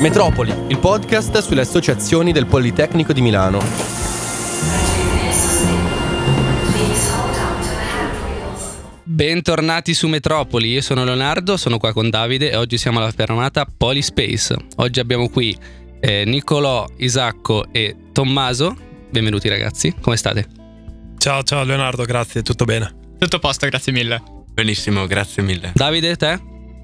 Metropoli, il podcast sulle associazioni del Politecnico di Milano. Bentornati su Metropoli, io sono Leonardo, sono qua con Davide e oggi siamo alla fermata Polyspace. Oggi abbiamo qui eh, Nicolò, Isacco e Tommaso. Benvenuti ragazzi, come state? Ciao, ciao Leonardo, grazie, tutto bene. Tutto a posto, grazie mille. Benissimo, grazie mille. Davide, te?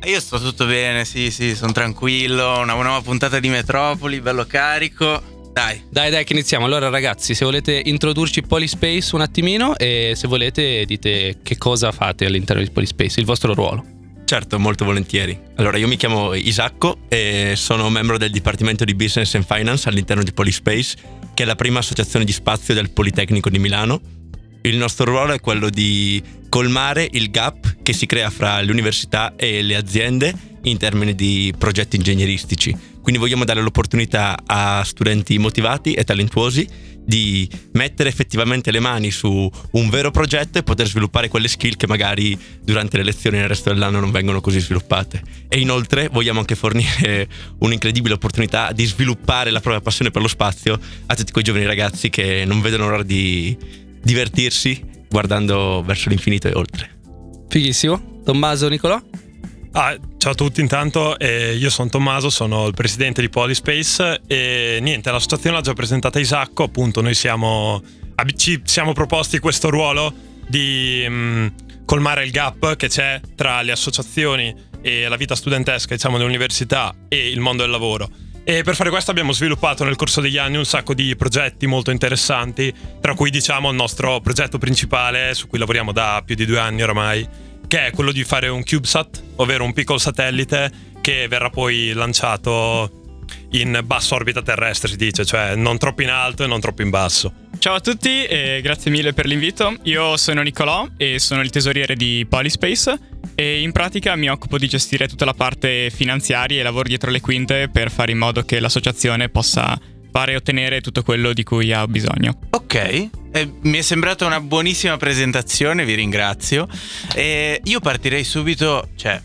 Io sto tutto bene, sì, sì, sono tranquillo. Una nuova puntata di Metropoli, bello carico. Dai. Dai, dai, che iniziamo. Allora, ragazzi, se volete introdurci Polyspace un attimino e se volete dite che cosa fate all'interno di Polyspace, il vostro ruolo. Certo, molto volentieri. Allora, io mi chiamo Isacco e sono membro del Dipartimento di Business and Finance all'interno di Polyspace, che è la prima associazione di spazio del Politecnico di Milano. Il nostro ruolo è quello di colmare il gap che si crea fra le università e le aziende in termini di progetti ingegneristici. Quindi vogliamo dare l'opportunità a studenti motivati e talentuosi di mettere effettivamente le mani su un vero progetto e poter sviluppare quelle skill che magari durante le lezioni nel resto dell'anno non vengono così sviluppate. E inoltre vogliamo anche fornire un'incredibile opportunità di sviluppare la propria passione per lo spazio a tutti quei giovani ragazzi che non vedono l'ora di divertirsi guardando verso l'infinito e oltre. Fighissimo. Tommaso, Nicolò? Ah, ciao a tutti intanto, eh, io sono Tommaso, sono il presidente di Polyspace e niente, l'associazione l'ha già presentata Isacco, appunto noi siamo, ci siamo proposti questo ruolo di mh, mm, colmare il gap che c'è tra le associazioni e la vita studentesca, diciamo, dell'università e il mondo del lavoro. E per fare questo abbiamo sviluppato nel corso degli anni un sacco di progetti molto interessanti, tra cui diciamo il nostro progetto principale su cui lavoriamo da più di due anni oramai, che è quello di fare un CubeSat, ovvero un piccolo satellite che verrà poi lanciato in bassa orbita terrestre, si dice, cioè non troppo in alto e non troppo in basso. Ciao a tutti e grazie mille per l'invito. Io sono Nicolò e sono il tesoriere di Polyspace e in pratica mi occupo di gestire tutta la parte finanziaria e lavoro dietro le quinte per fare in modo che l'associazione possa fare e ottenere tutto quello di cui ha bisogno. Ok, eh, mi è sembrata una buonissima presentazione, vi ringrazio. E io partirei subito, cioè,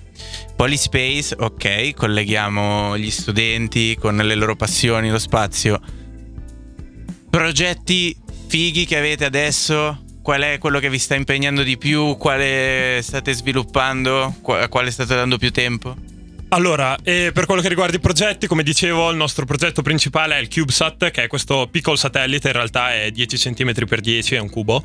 Polyspace, ok, colleghiamo gli studenti con le loro passioni, lo spazio. Progetti fighi che avete adesso? Qual è quello che vi sta impegnando di più? Quale state sviluppando? A quale state dando più tempo? Allora, per quello che riguarda i progetti, come dicevo, il nostro progetto principale è il CubeSat, che è questo piccolo satellite, in realtà è 10 cm x 10, è un cubo.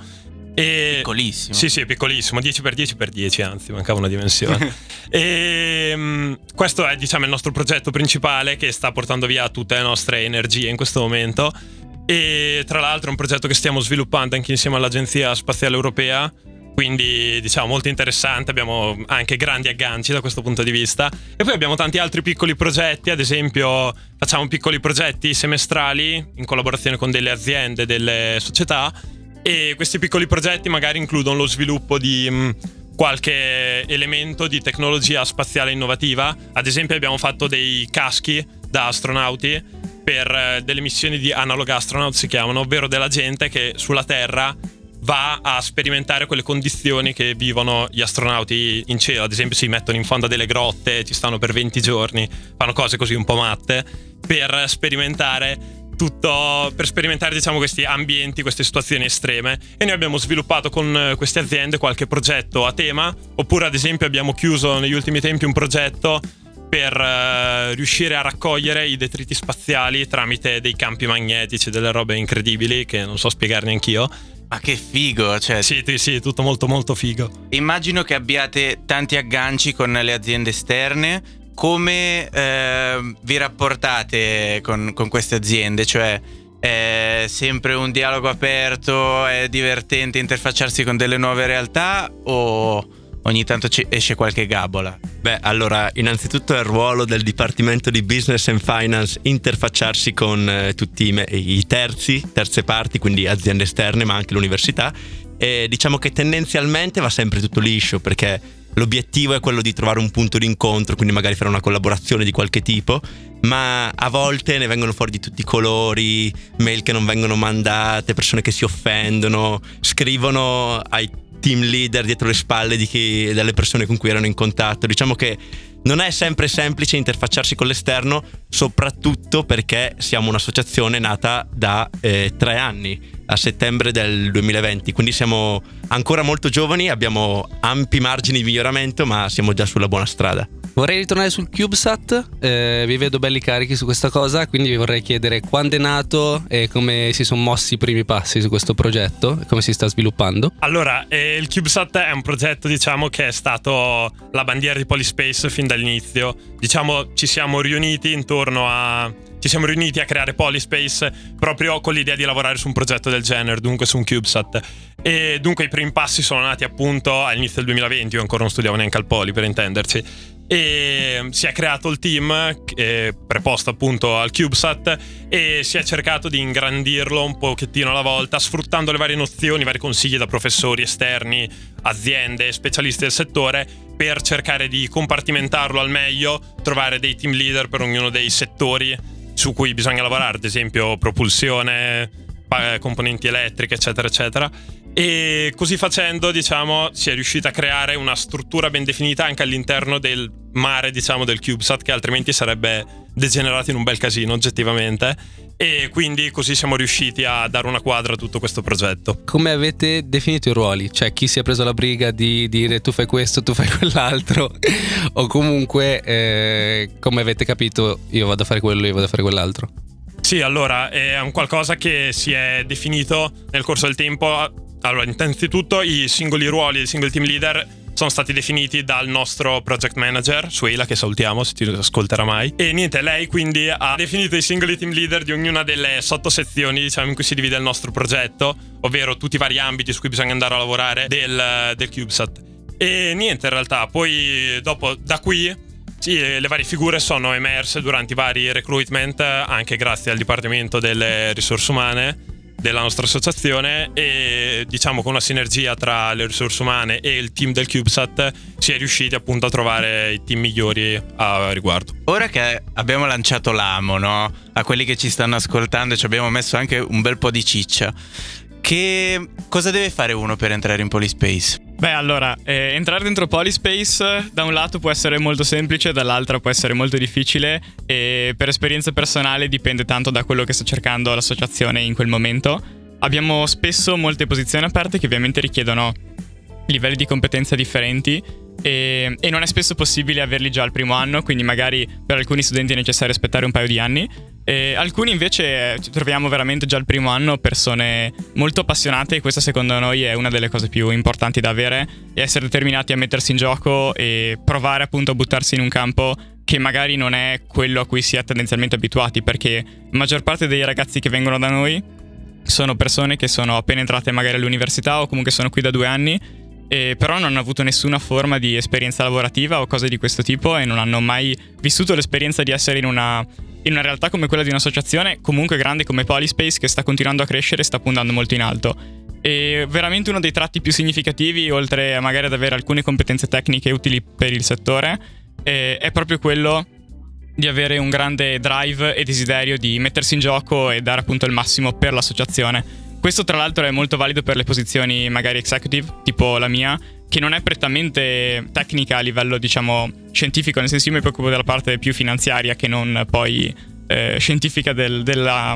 E... Piccolissimo. Sì, sì, è piccolissimo, 10 x 10 x 10, anzi, mancava una dimensione. e um, questo è, diciamo, il nostro progetto principale che sta portando via tutte le nostre energie in questo momento. E tra l'altro è un progetto che stiamo sviluppando anche insieme all'Agenzia Spaziale Europea quindi diciamo molto interessante, abbiamo anche grandi agganci da questo punto di vista. E poi abbiamo tanti altri piccoli progetti, ad esempio facciamo piccoli progetti semestrali in collaborazione con delle aziende, delle società. E questi piccoli progetti magari includono lo sviluppo di mm, qualche elemento di tecnologia spaziale innovativa, ad esempio abbiamo fatto dei caschi da astronauti per eh, delle missioni di analog astronaut si chiamano, ovvero della gente che sulla Terra va a sperimentare quelle condizioni che vivono gli astronauti in cielo. Ad esempio, si mettono in fondo a delle grotte, ci stanno per 20 giorni, fanno cose così un po' matte per sperimentare tutto per sperimentare diciamo questi ambienti, queste situazioni estreme e noi abbiamo sviluppato con queste aziende qualche progetto a tema oppure ad esempio abbiamo chiuso negli ultimi tempi un progetto per uh, riuscire a raccogliere i detriti spaziali tramite dei campi magnetici, delle robe incredibili che non so spiegare neanch'io ma che figo, cioè. Sì, sì, tutto molto molto figo. Immagino che abbiate tanti agganci con le aziende esterne. Come eh, vi rapportate con, con queste aziende? Cioè, è sempre un dialogo aperto, è divertente interfacciarsi con delle nuove realtà o ogni tanto esce qualche gabola? Beh, allora, innanzitutto è il ruolo del Dipartimento di Business and Finance interfacciarsi con eh, tutti i, i terzi, terze parti, quindi aziende esterne, ma anche l'università. E diciamo che tendenzialmente va sempre tutto liscio perché l'obiettivo è quello di trovare un punto di incontro, quindi magari fare una collaborazione di qualche tipo, ma a volte ne vengono fuori di tutti i colori, mail che non vengono mandate, persone che si offendono, scrivono ai team leader dietro le spalle chi, delle persone con cui erano in contatto. Diciamo che non è sempre semplice interfacciarsi con l'esterno, soprattutto perché siamo un'associazione nata da eh, tre anni, a settembre del 2020, quindi siamo ancora molto giovani, abbiamo ampi margini di miglioramento, ma siamo già sulla buona strada. Vorrei ritornare sul CubeSat, eh, vi vedo belli carichi su questa cosa, quindi vi vorrei chiedere quando è nato e come si sono mossi i primi passi su questo progetto e come si sta sviluppando. Allora, eh, il CubeSat è un progetto diciamo che è stato la bandiera di Polyspace fin dall'inizio. Diciamo ci siamo riuniti intorno a ci siamo riuniti a creare Polyspace proprio con l'idea di lavorare su un progetto del genere, dunque su un CubeSat. E dunque i primi passi sono nati appunto all'inizio del 2020, io ancora non studiavo neanche al Poli per intenderci e si è creato il team eh, preposto appunto al CubeSat e si è cercato di ingrandirlo un pochettino alla volta sfruttando le varie nozioni, i vari consigli da professori esterni, aziende, specialisti del settore per cercare di compartimentarlo al meglio, trovare dei team leader per ognuno dei settori su cui bisogna lavorare, ad esempio propulsione, componenti elettriche, eccetera, eccetera e così facendo, diciamo, si è riuscita a creare una struttura ben definita anche all'interno del mare, diciamo, del CubeSat, che altrimenti sarebbe degenerato in un bel casino, oggettivamente. E quindi così siamo riusciti a dare una quadra a tutto questo progetto. Come avete definito i ruoli? Cioè, chi si è preso la briga di dire tu fai questo, tu fai quell'altro? o comunque, eh, come avete capito, io vado a fare quello, io vado a fare quell'altro? Sì, allora è un qualcosa che si è definito nel corso del tempo allora, innanzitutto i singoli ruoli, i singoli team leader sono stati definiti dal nostro project manager, Suela, che salutiamo se ti ascolterà mai. E niente, lei quindi ha definito i singoli team leader di ognuna delle sottosezioni, diciamo, in cui si divide il nostro progetto, ovvero tutti i vari ambiti su cui bisogna andare a lavorare del, del CubeSat. E niente, in realtà, poi dopo, da qui sì, le varie figure sono emerse durante i vari recruitment, anche grazie al Dipartimento delle Risorse Umane della nostra associazione e diciamo con una sinergia tra le risorse umane e il team del CubeSat si è riusciti appunto a trovare i team migliori a riguardo. Ora che abbiamo lanciato l'amo no? a quelli che ci stanno ascoltando ci abbiamo messo anche un bel po' di ciccia, che cosa deve fare uno per entrare in Polyspace? Beh, allora, eh, entrare dentro Polyspace da un lato può essere molto semplice, dall'altro può essere molto difficile e per esperienza personale dipende tanto da quello che sta cercando l'associazione in quel momento. Abbiamo spesso molte posizioni aperte che ovviamente richiedono livelli di competenza differenti e, e, non è spesso possibile averli già al primo anno, quindi magari per alcuni studenti è necessario aspettare un paio di anni. E alcuni invece troviamo veramente già al primo anno persone molto appassionate e questa secondo noi è una delle cose più importanti da avere, essere determinati a mettersi in gioco e provare appunto a buttarsi in un campo che magari non è quello a cui si è tendenzialmente abituati, perché la maggior parte dei ragazzi che vengono da noi sono persone che sono appena entrate magari all'università o comunque sono qui da due anni e però non hanno avuto nessuna forma di esperienza lavorativa o cose di questo tipo e non hanno mai vissuto l'esperienza di essere in una, in una realtà come quella di un'associazione comunque grande come Polyspace che sta continuando a crescere e sta puntando molto in alto. E veramente uno dei tratti più significativi, oltre magari ad avere alcune competenze tecniche utili per il settore, è proprio quello di avere un grande drive e desiderio di mettersi in gioco e dare appunto il massimo per l'associazione questo tra l'altro è molto valido per le posizioni magari executive, tipo la mia, che non è prettamente tecnica a livello, diciamo, scientifico, nel senso io mi preoccupo della parte più finanziaria che non poi eh, scientifica del, della,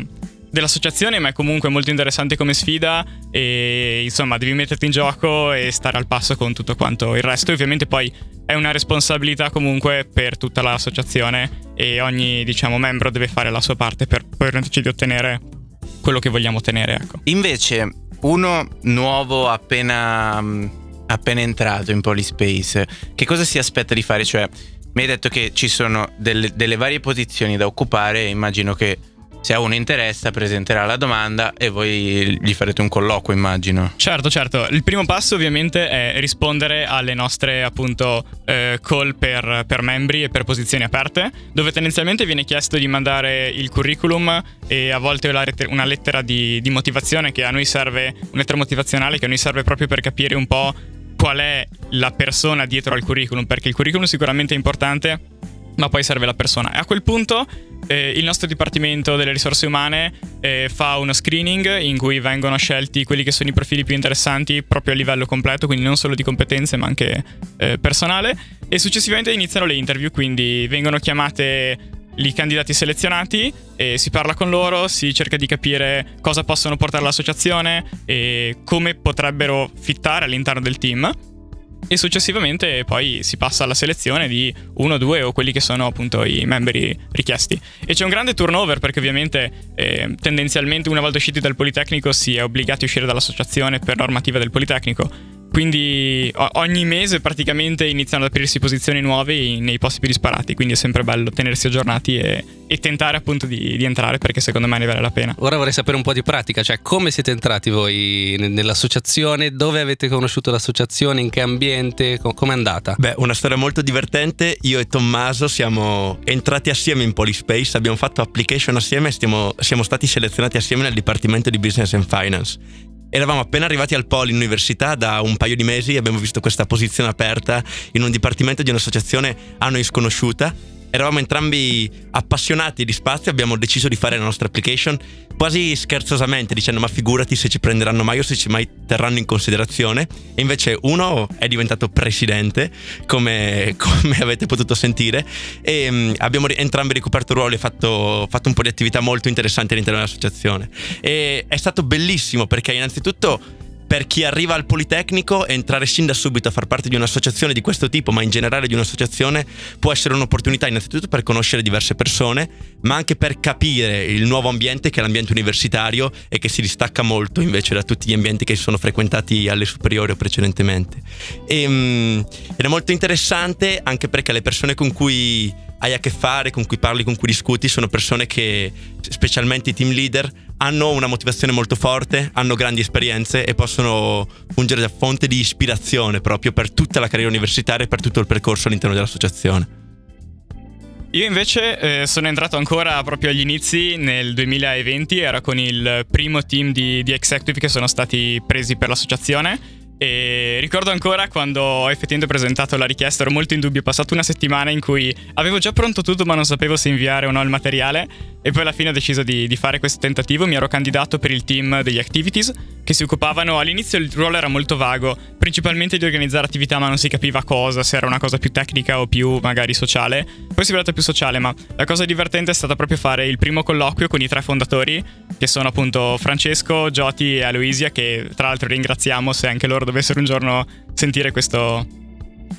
dell'associazione, ma è comunque molto interessante come sfida e insomma devi metterti in gioco e stare al passo con tutto quanto il resto. Ovviamente poi è una responsabilità comunque per tutta l'associazione e ogni diciamo membro deve fare la sua parte per permetterci di ottenere quello che vogliamo ottenere. Ecco. Invece, uno nuovo appena, mm, appena entrato in Polyspace, che cosa si aspetta di fare? Cioè, mi hai detto che ci sono delle, delle varie posizioni da occupare, immagino che se a uno interessa presenterà la domanda e voi gli farete un colloquio, immagino. Certo, certo. Il primo passo ovviamente è rispondere alle nostre appunto eh, call per, per, membri e per posizioni aperte, dove tendenzialmente viene chiesto di mandare il curriculum e a volte una lettera di, di motivazione che a noi serve, una lettera motivazionale che a noi serve proprio per capire un po' qual è la persona dietro al curriculum, perché il curriculum sicuramente è importante ma poi serve la persona. E a quel punto eh, il nostro Dipartimento delle Risorse Umane eh, fa uno screening in cui vengono scelti quelli che sono i profili più interessanti proprio a livello completo, quindi non solo di competenze ma anche eh, personale, e successivamente iniziano le interview, quindi vengono chiamate i candidati selezionati e si parla con loro, si cerca di capire cosa possono portare all'associazione e come potrebbero fittare all'interno del team e successivamente poi si passa alla selezione di uno, due o quelli che sono appunto i membri richiesti. E c'è un grande turnover perché ovviamente eh, tendenzialmente una volta usciti dal Politecnico si è obbligati a uscire dall'associazione per normativa del Politecnico quindi ogni mese praticamente iniziano ad aprirsi posizioni nuove nei posti più disparati, quindi è sempre bello tenersi aggiornati e, e tentare appunto di, di, entrare perché secondo me ne vale la pena. Ora vorrei sapere un po' di pratica, cioè come siete entrati voi nell'associazione, dove avete conosciuto l'associazione, in che ambiente, com'è andata? Beh, una storia molto divertente, io e Tommaso siamo entrati assieme in Polyspace, abbiamo fatto application assieme e stiamo, siamo stati selezionati assieme nel Dipartimento di Business and Finance Eravamo appena arrivati al Poli in università da un paio di mesi e abbiamo visto questa posizione aperta in un dipartimento di un'associazione a noi sconosciuta eravamo entrambi appassionati di spazio, abbiamo deciso di fare la nostra application quasi scherzosamente dicendo ma figurati se ci prenderanno mai o se ci mai terranno in considerazione. E invece uno è diventato presidente come, come avete potuto sentire. E um, abbiamo entrambi ricoperto ruoli e fatto, fatto un po' di attività molto interessanti all'interno dell'associazione. E è stato bellissimo perché innanzitutto per chi arriva al Politecnico entrare sin da subito a far parte di un'associazione di questo tipo, ma in generale di un'associazione, può essere un'opportunità innanzitutto per conoscere diverse persone, ma anche per capire il nuovo ambiente che è l'ambiente universitario e che si distacca molto invece da tutti gli ambienti che si sono frequentati alle superiori o precedentemente. E, um, è molto interessante anche perché le persone con cui hai a che fare, con cui parli, con cui discuti, sono persone che, specialmente i team leader, hanno una motivazione molto forte, hanno grandi esperienze e possono fungere da fonte di ispirazione proprio per tutta la carriera universitaria e per tutto il percorso all'interno dell'associazione. Io invece eh, sono entrato ancora proprio agli inizi nel 2020, era con il primo team di, di executive che sono stati presi per l'associazione e ricordo ancora quando ho effettivamente presentato la richiesta, ero molto in dubbio, è passata una settimana in cui avevo già pronto tutto ma non sapevo se inviare o no il materiale e poi alla fine ho deciso di, di fare questo tentativo, mi ero candidato per il team degli activities che si occupavano, all'inizio il ruolo era molto vago, principalmente di organizzare attività ma non si capiva cosa, se era una cosa più tecnica o più magari sociale, poi si è venuta più sociale ma la cosa divertente è stata proprio fare il primo colloquio con i tre fondatori che sono appunto Francesco, Gioti e Aloisia che tra l'altro ringraziamo se anche loro dovessero un giorno sentire questo,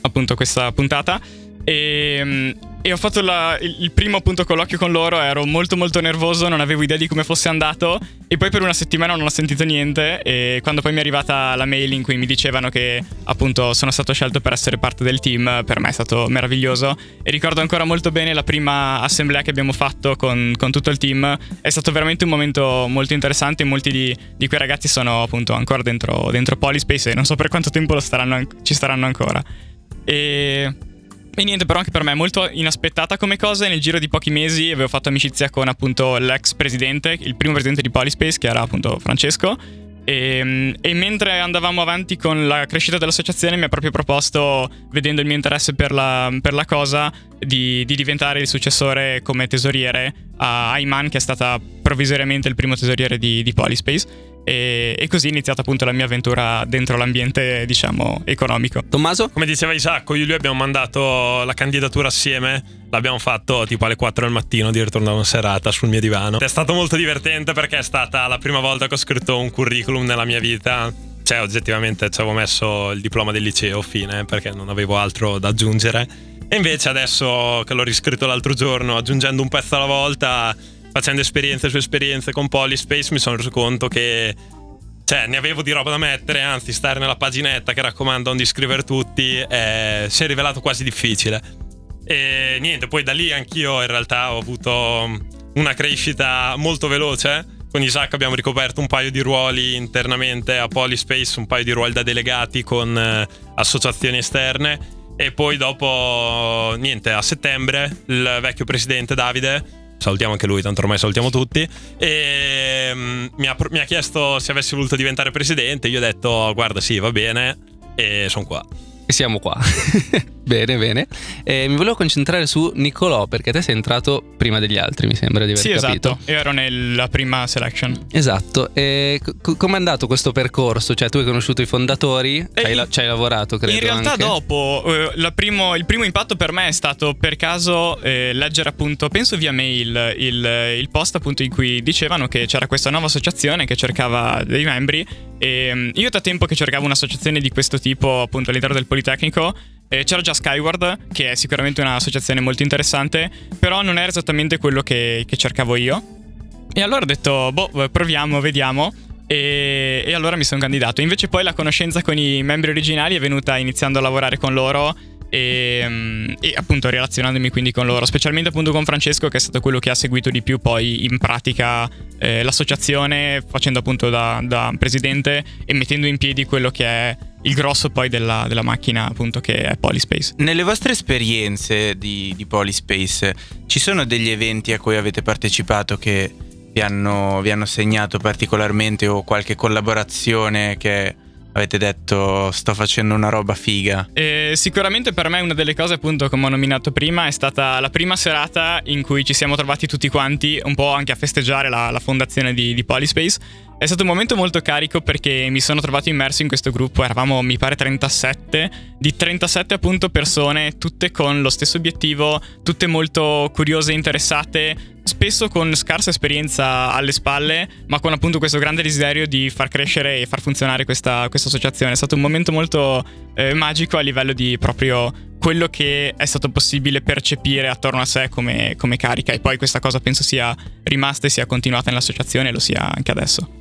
appunto questa puntata. E, mm, e ho fatto la, il, primo appunto colloquio con loro, ero molto molto nervoso, non avevo idea di come fosse andato. E poi per una settimana non ho sentito niente. E quando poi mi è arrivata la mail in cui mi dicevano che appunto sono stato scelto per essere parte del team, per me è stato meraviglioso. E ricordo ancora molto bene la prima assemblea che abbiamo fatto con, con tutto il team, è stato veramente un momento molto interessante, molti di, di quei ragazzi sono appunto ancora dentro, dentro Polyspace e non so per quanto tempo staranno, ci staranno ancora. E e niente, però anche per me è molto inaspettata come cosa. Nel giro di pochi mesi avevo fatto amicizia con appunto l'ex presidente, il primo presidente di Polyspace, che era appunto Francesco. E, e, mentre andavamo avanti con la crescita dell'associazione mi ha proprio proposto, vedendo il mio interesse per la, per la cosa, di, di, diventare il successore come tesoriere a Ayman, che è stata provvisoriamente il primo tesoriere di, di Polyspace. E, e, così è iniziata appunto la mia avventura dentro l'ambiente, diciamo, economico. Tommaso? Come diceva Isacco, io e lui abbiamo mandato la candidatura assieme. L'abbiamo fatto tipo alle 4 del mattino di ritorno da una serata sul mio divano. È stato molto divertente perché è stata la prima volta che ho scritto un curriculum nella mia vita. Cioè, oggettivamente ci avevo messo il diploma del liceo, fine, perché non avevo altro da aggiungere. E invece adesso che l'ho riscritto l'altro giorno, aggiungendo un pezzo alla volta facendo esperienze su esperienze con Polyspace mi sono reso conto che cioè, ne avevo di roba da mettere, anzi, stare nella paginetta che raccomandano di scrivere tutti eh, si è rivelato quasi difficile. E niente, poi da lì anch'io in realtà ho avuto una crescita molto veloce. Con Isaac abbiamo ricoperto un paio di ruoli internamente a Polyspace, un paio di ruoli da delegati con eh, associazioni esterne. E poi dopo, niente, a settembre il vecchio presidente Davide salutiamo anche lui, tanto ormai salutiamo tutti. E um, mi, ha, mi, ha, chiesto se avessi voluto diventare presidente. Io ho detto, guarda, sì, va bene, e sono qua. E siamo qua. Bene, bene. Eh, mi volevo concentrare su Nicolò perché te sei entrato prima degli altri, mi sembra di aver sì, capito. esatto. Io ero nella prima selection. Esatto. E co- com'è andato questo percorso? Cioè, tu hai conosciuto i fondatori, ci hai, la- ci hai lavorato, credo. In realtà anche. dopo, eh, primo- il primo impatto per me è stato per caso eh, leggere appunto, penso via mail, il, il post appunto in cui dicevano che c'era questa nuova associazione che cercava dei membri e mm, io da tempo che cercavo un'associazione di questo tipo appunto all'interno del Politecnico eh, c'era già Skyward, che è sicuramente un'associazione molto interessante, però non era esattamente quello che, che cercavo io. E allora ho detto, boh, proviamo, vediamo. E, e allora mi sono candidato. Invece poi la conoscenza con i membri originali è venuta iniziando a lavorare con loro e, mm, e appunto relazionandomi quindi con loro, specialmente appunto con Francesco che è stato quello che ha seguito di più poi in pratica eh, l'associazione, facendo appunto da, da presidente e mettendo in piedi quello che è il grosso poi della, della macchina appunto che è Polyspace. Nelle vostre esperienze di, di Polyspace ci sono degli eventi a cui avete partecipato che vi hanno, vi hanno segnato particolarmente o qualche collaborazione che avete detto sto facendo una roba figa? E sicuramente per me una delle cose appunto come ho nominato prima è stata la prima serata in cui ci siamo trovati tutti quanti un po' anche a festeggiare la, la fondazione di, di Polyspace. È stato un momento molto carico perché mi sono trovato immerso in questo gruppo, eravamo mi pare 37, di 37 appunto persone, tutte con lo stesso obiettivo, tutte molto curiose e interessate, spesso con scarsa esperienza alle spalle, ma con appunto questo grande desiderio di far crescere e far funzionare questa, questa associazione. È stato un momento molto eh, magico a livello di proprio quello che è stato possibile percepire attorno a sé come, come carica e poi questa cosa penso sia rimasta e sia continuata nell'associazione e lo sia anche adesso.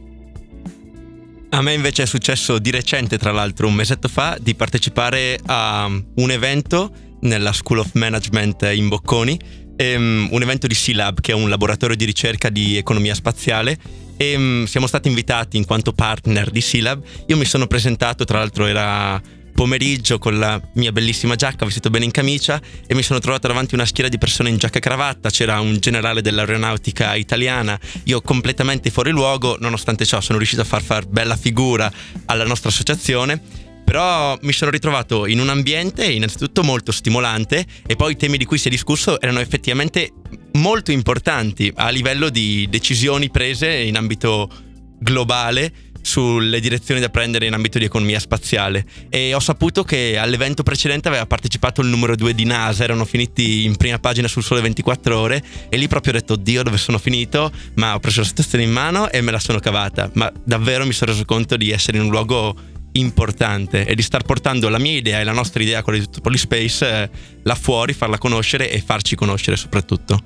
A me invece è successo di recente, tra l'altro un mesetto fa, di partecipare a un evento nella School of Management in Bocconi, ehm, un evento di C-Lab che è un laboratorio di ricerca di economia spaziale e mm, siamo stati invitati in quanto partner di C-Lab. Io mi sono presentato, tra l'altro era pomeriggio con la mia bellissima giacca, vestito bene in camicia e mi sono trovato davanti a una schiera di persone in giacca e cravatta, c'era un generale dell'aeronautica italiana, io completamente fuori luogo, nonostante ciò sono riuscito a far far bella figura alla nostra associazione. Però mi sono ritrovato in un ambiente innanzitutto molto stimolante e poi i temi di cui si è discusso erano effettivamente molto importanti a livello di decisioni prese in ambito globale sulle direzioni da prendere in ambito di economia spaziale. E ho saputo che all'evento precedente aveva partecipato il numero 2 di NASA, erano finiti in prima pagina sul Sole 24 ore e lì proprio ho detto oddio dove sono finito, ma ho preso la situazione in mano e me la sono cavata, ma davvero mi sono reso conto di essere in un luogo importante e di star portando la mia idea e la nostra idea, tutto Polyspace, eh, là fuori, farla conoscere e farci conoscere soprattutto.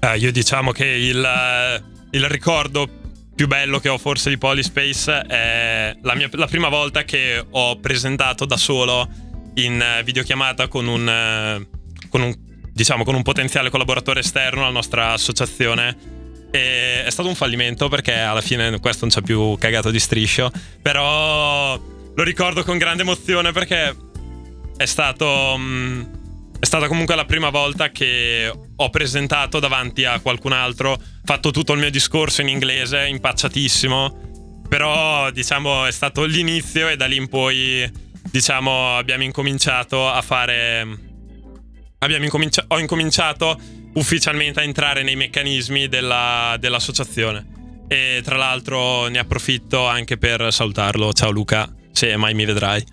Eh, io diciamo che il, eh, il ricordo più bello che ho forse di Polyspace è la, mia- la prima volta che ho presentato da solo in eh, videochiamata con un, con un, diciamo, con un potenziale collaboratore esterno alla nostra associazione. E è stato un fallimento perché alla fine questo non c'è più cagato di striscio. Però lo ricordo con grande emozione perché è stato. mm, è stata comunque la prima volta che ho presentato davanti a qualcun altro, fatto tutto il mio discorso in inglese, impacciatissimo. Però, diciamo, è stato l'inizio e da lì in poi, diciamo, abbiamo incominciato a fare. Abbiamo incomincia- ho incominciato ufficialmente a entrare nei meccanismi della- dell'associazione. E tra l'altro ne approfitto anche per salutarlo. Ciao Luca, se mai mi vedrai.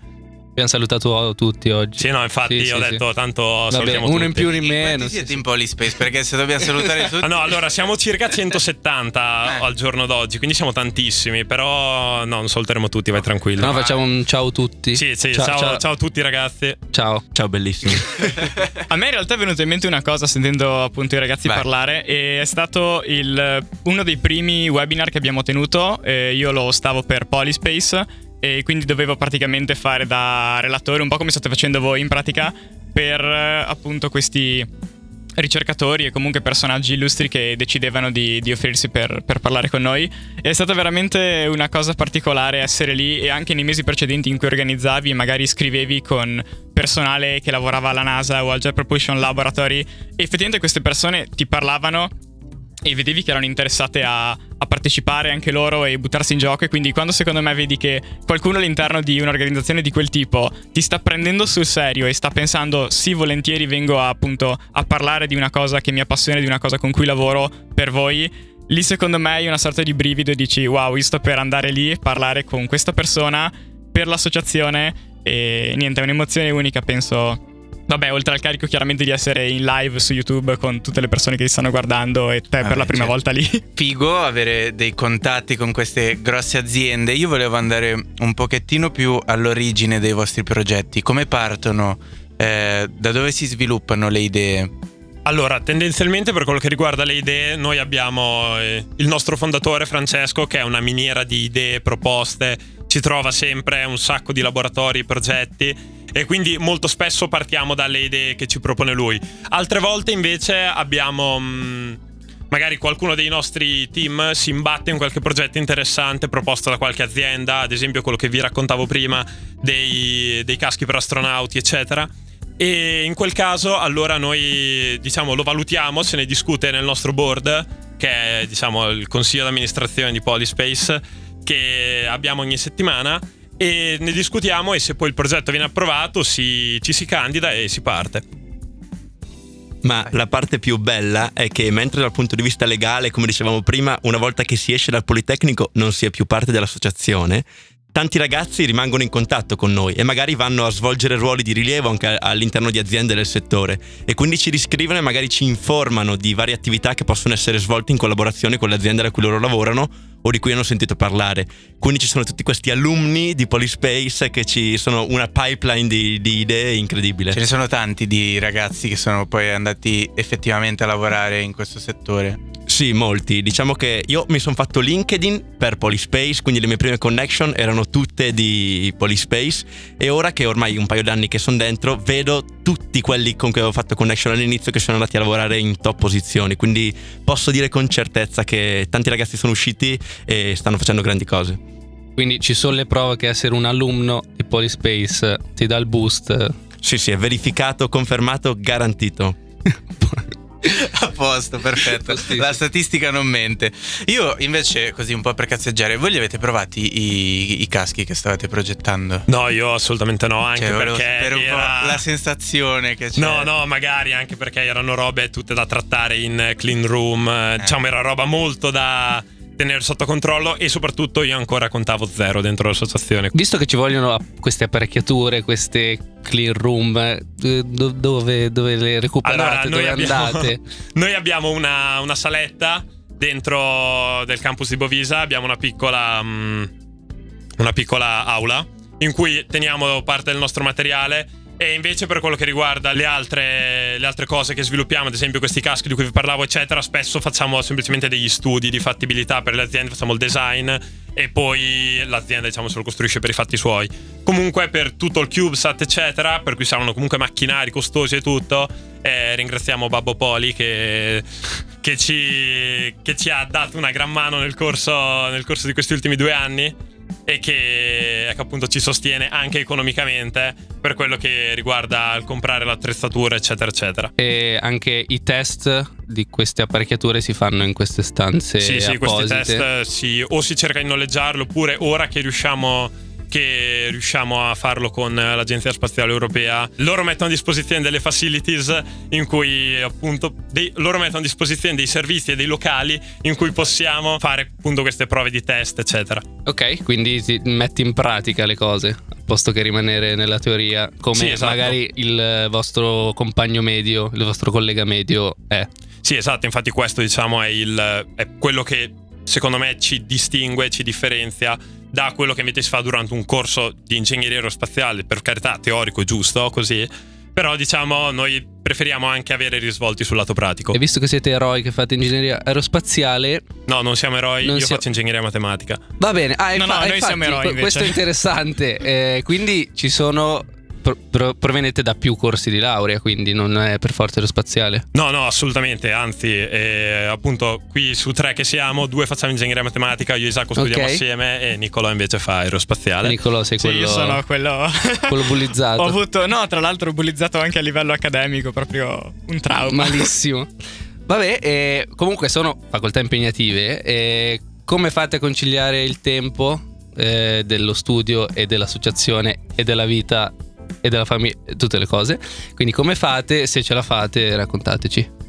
Abbiamo salutato tutti oggi. Sì, no, infatti Sì, ho sì, detto sì. tanto Vabbè, salutiamo uno in tutti. più, uno in In meno. quanti sì, siete sì. in Polyspace? Perché se dobbiamo salutare tutti... Ah, no, allora siamo circa 170 Eh. al giorno d'oggi, quindi siamo tantissimi, però no, non saluteremo tutti, vai tranquillo. No, facciamo un ciao a tutti. Sì, sì, ciao, ciao, a tutti ragazzi. Ciao. Ciao bellissimo. A me in realtà è venuta in mente una cosa sentendo appunto i ragazzi Vai. parlare e è stato il- uno dei primi webinar che abbiamo tenuto, eh, io lo stavo per Polyspace e quindi dovevo praticamente fare da relatore, un po' come state facendo voi in pratica, per eh, appunto questi ricercatori e comunque personaggi illustri che decidevano di, di offrirsi per, per parlare con noi. È stata veramente una cosa particolare essere lì e anche nei mesi precedenti in cui organizzavi e magari scrivevi con personale che lavorava alla NASA o al Jet Propulsion Laboratory effettivamente queste persone ti parlavano e vedevi che erano interessate a, a, partecipare anche loro e buttarsi in gioco. E quindi, quando secondo me vedi che qualcuno all'interno di un'organizzazione di quel tipo ti sta prendendo sul serio e sta pensando, sì, volentieri vengo a, appunto a parlare di una cosa che mi appassiona, di una cosa con cui lavoro per voi. Lì, secondo me, hai una sorta di brivido e dici: Wow, io sto per andare lì e parlare con questa persona per l'associazione. E niente, è un'emozione unica, penso Vabbè, oltre al carico chiaramente di essere in live su YouTube con tutte le persone che ti stanno guardando e te Vabbè, per la prima certo. volta lì. Figo avere dei contatti con queste grosse aziende. Io volevo andare un pochettino più all'origine dei vostri progetti. Come partono? Eh, da dove si sviluppano le idee? Allora, tendenzialmente per quello che riguarda le idee, noi abbiamo eh, il nostro fondatore Francesco che è una miniera di idee, proposte, ci trova sempre un sacco di laboratori, progetti e quindi molto spesso partiamo dalle idee che ci propone lui. Altre volte invece abbiamo... Mh, mm, magari qualcuno dei nostri team si imbatte in qualche progetto interessante proposto da qualche azienda, ad esempio quello che vi raccontavo prima dei, dei caschi per astronauti, eccetera. E in quel caso allora noi diciamo lo valutiamo, se ne discute nel nostro board, che è diciamo il consiglio d'amministrazione di Polyspace, che abbiamo ogni settimana e ne discutiamo e se poi il progetto viene approvato si, ci si candida e si parte. Ma la parte più bella è che mentre dal punto di vista legale, come dicevamo prima, una volta che si esce dal Politecnico non si è più parte dell'associazione, tanti ragazzi rimangono in contatto con noi e magari vanno a svolgere ruoli di rilievo anche all'interno di aziende del settore e quindi ci riscrivono e magari ci informano di varie attività che possono essere svolte in collaborazione con le aziende a cui loro lavorano o di cui hanno sentito parlare. Quindi ci sono tutti questi alumni di Polyspace che ci sono una pipeline di, di idee incredibile. Ce ne sono tanti di ragazzi che sono poi andati effettivamente a lavorare in questo settore. Sì, molti. Diciamo che io mi sono fatto LinkedIn per Polyspace, quindi le mie prime connection erano tutte di Polyspace e ora che ormai un paio d'anni che sono dentro, vedo tutti quelli con cui avevo fatto connection all'inizio che sono andati a lavorare in top posizioni, quindi posso dire con certezza che tanti ragazzi sono usciti e stanno facendo grandi cose. Quindi ci sono le prove che essere un alumno di Polyspace ti dà il boost. Sì, sì, è verificato, confermato, garantito. A posto, perfetto. La statistica non mente. Io invece, così un po' per cazzeggiare, voi li avete provati i, i caschi che stavate progettando? No, io assolutamente no, anche cioè, perché per era... la sensazione che c'è. No, no, magari anche perché erano robe tutte da trattare in clean room, eh. diciamo era roba molto da tenere sotto controllo e soprattutto io ancora contavo zero dentro l'associazione. Visto che ci vogliono queste apparecchiature, queste clean room, eh, dove, dove le recuperate, allora, dove abbiamo, andate? Noi abbiamo una, una, saletta dentro del campus di Bovisa, abbiamo una piccola, um, una piccola aula in cui teniamo parte del nostro materiale e invece per quello che riguarda le altre, le altre, cose che sviluppiamo, ad esempio questi caschi di cui vi parlavo, eccetera, spesso facciamo semplicemente degli studi di fattibilità per le aziende, facciamo il design e poi l'azienda diciamo se lo costruisce per i fatti suoi. Comunque per tutto il CubeSat, eccetera, per cui saranno comunque macchinari costosi e tutto, eh, ringraziamo Babbo Poli che, che, ci, che, ci, ha dato una gran mano nel corso, nel corso di questi ultimi due anni e che ecco, appunto ci sostiene anche economicamente per quello che riguarda il comprare l'attrezzatura eccetera eccetera. E anche i test di queste apparecchiature si fanno in queste stanze sì sì questi test sì, o si cerca di noleggiarlo oppure ora che riusciamo che riusciamo a farlo con l'Agenzia Spaziale Europea. Loro mettono a disposizione delle facilities in cui appunto dei, loro mettono a disposizione dei servizi e dei locali in cui possiamo fare appunto queste prove di test, eccetera. Ok, quindi metti in pratica le cose posto che rimanere nella teoria come sì, esatto. magari il vostro compagno medio, il vostro collega medio è. Sì, esatto, infatti questo diciamo è, il, è quello che secondo me ci distingue, ci differenzia da quello che invece si fa durante un corso di ingegneria aerospaziale, per carità teorico giusto, così, però diciamo noi preferiamo anche avere risvolti sul lato pratico. E visto che siete eroi che fate ingegneria aerospaziale... No, non siamo eroi, non io siamo... faccio ingegneria matematica. Va bene, ah, no, infa- no, noi infatti, siamo eroi invece. Questo è interessante, eh, quindi ci sono pro- provenete da più corsi di laurea, quindi non è per forza aerospaziale. No, no, assolutamente, anzi, eh, appunto qui su tre che siamo, due facciamo ingegneria matematica, io e Isacco studiamo okay. assieme e Nicolò invece fa aerospaziale. Nicolò sei quello... Sì, io sono quello... quello bullizzato. ho avuto, no, tra l'altro bullizzato anche a livello accademico, proprio un trauma. Malissimo. Vabbè, eh, comunque sono facoltà impegnative. Eh, come fate a conciliare il tempo eh, dello studio e dell'associazione e della vita e della famiglia, tutte le cose? Quindi come fate? Se ce la fate, raccontateci.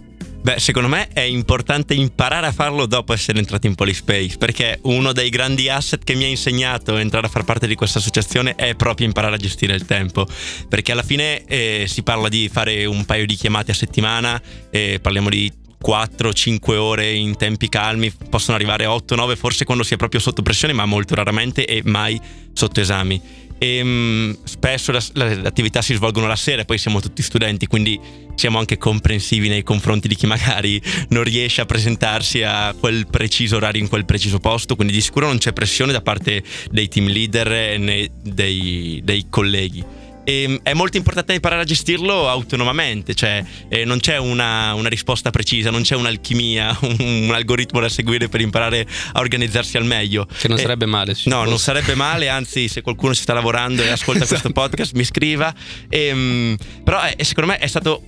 Beh, secondo me è importante imparare a farlo dopo essere entrati in Polyspace, perché uno dei grandi asset che mi ha insegnato entrare a far parte di questa associazione è proprio imparare a gestire il tempo, perché alla fine eh, si parla di fare un paio di chiamate a settimana, eh, parliamo di 4-5 ore in tempi calmi, possono arrivare 8-9 forse quando si è proprio sotto pressione, ma molto raramente e mai sotto esami. E, um, spesso la, la, le attività si svolgono la sera e poi siamo tutti studenti, quindi siamo anche comprensivi nei confronti di chi magari non riesce a presentarsi a quel preciso orario in quel preciso posto, quindi di sicuro non c'è pressione da parte dei team leader né dei, dei colleghi. E ehm, è molto importante imparare a gestirlo autonomamente, cioè eh, non c'è una, una, risposta precisa, non c'è un'alchimia, un, un, algoritmo da seguire per imparare a organizzarsi al meglio. Che non eh, sarebbe male. No, non sarebbe male, anzi se qualcuno si sta lavorando e ascolta esatto. questo podcast mi scriva. E, um, però eh, secondo me è stato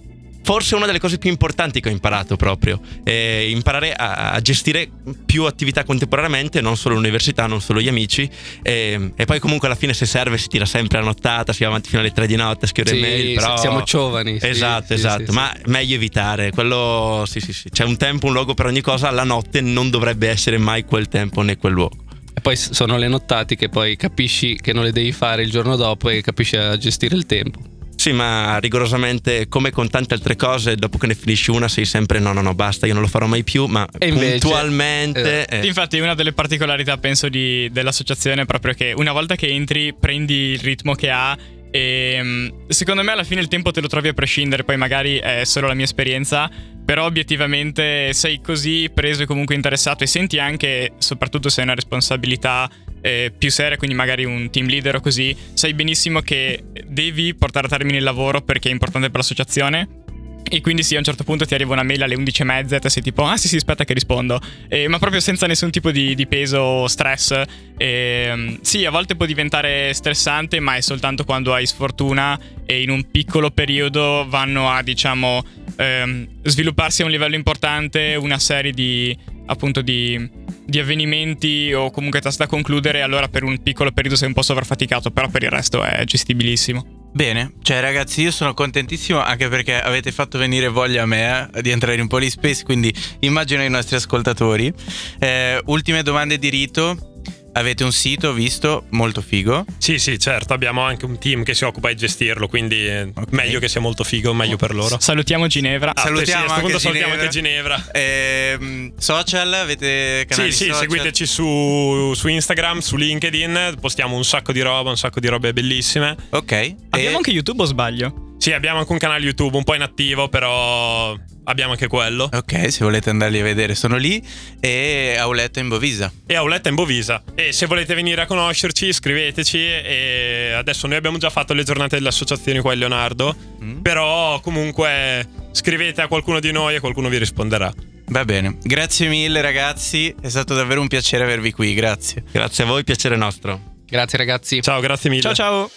forse una delle cose più importanti che ho imparato proprio, eh, imparare a, a, gestire più attività contemporaneamente, non solo l'università, non solo gli amici, eh, e poi comunque alla fine se serve si tira sempre la nottata, si va avanti fino alle 3 di notte a scrivere sì, mail, però... siamo giovani. Esatto, sì, esatto, sì, ma meglio evitare, quello sì sì sì, c'è un tempo, un luogo per ogni cosa, la notte non dovrebbe essere mai quel tempo né quel luogo. E poi sono le nottate che poi capisci che non le devi fare il giorno dopo e capisci a gestire il tempo. Sì, ma rigorosamente come con tante altre cose, dopo che ne finisci una sei sempre no, no, no, basta, io non lo farò mai più, ma e invece, puntualmente... Eh. Infatti una delle particolarità penso di, dell'associazione è proprio che una volta che entri prendi il ritmo che ha e ehm, secondo me alla fine il tempo te lo trovi a prescindere, poi magari è solo la mia esperienza, però obiettivamente sei così preso e comunque interessato e senti anche, soprattutto se hai una responsabilità eh, più seria, quindi magari un team leader o così, sai benissimo che devi portare a termine il lavoro perché è importante per l'associazione e quindi sì, a un certo punto ti arriva una mail alle 11.30 e te sei tipo, ah sì sì, aspetta che rispondo. Eh, ma proprio senza nessun tipo di, di peso o stress. Eh, sì, a volte può diventare stressante, ma è soltanto quando hai sfortuna e in un piccolo periodo vanno a, diciamo, ehm, svilupparsi a un livello importante una serie di, appunto, di, di avvenimenti o comunque task da concludere. Allora per un piccolo periodo sei un po' sovrafaticato, però per il resto è gestibilissimo. Bene, cioè ragazzi io sono contentissimo anche perché avete fatto venire voglia a me eh, di entrare in Polyspace, quindi immagino i nostri ascoltatori. Eh, ultime domande di rito, Avete un sito, visto, molto figo. Sì, sì, certo, abbiamo anche un team che si occupa di gestirlo, quindi okay. meglio che sia molto figo, meglio per loro. Salutiamo Ginevra. Ah, salutiamo, sì, anche salutiamo anche Ginevra. Eh, social, avete canali Sì, sì, social? seguiteci su, su, Instagram, su LinkedIn, postiamo un sacco di roba, un sacco di robe bellissime. Ok. Abbiamo e... anche YouTube o sbaglio? Sì, abbiamo anche un canale YouTube un po' inattivo, però abbiamo anche quello. Ok, se volete andarli a vedere sono lì e Auletta in Bovisa. E Auletta in Bovisa. E se volete venire a conoscerci scriveteci e adesso noi abbiamo già fatto le giornate dell'associazione qua a Leonardo, mm. però comunque scrivete a qualcuno di noi e qualcuno vi risponderà. Va bene, grazie mille ragazzi, è stato davvero un piacere avervi qui, grazie. Grazie a voi, piacere nostro. Grazie ragazzi. Ciao, grazie mille. Ciao ciao.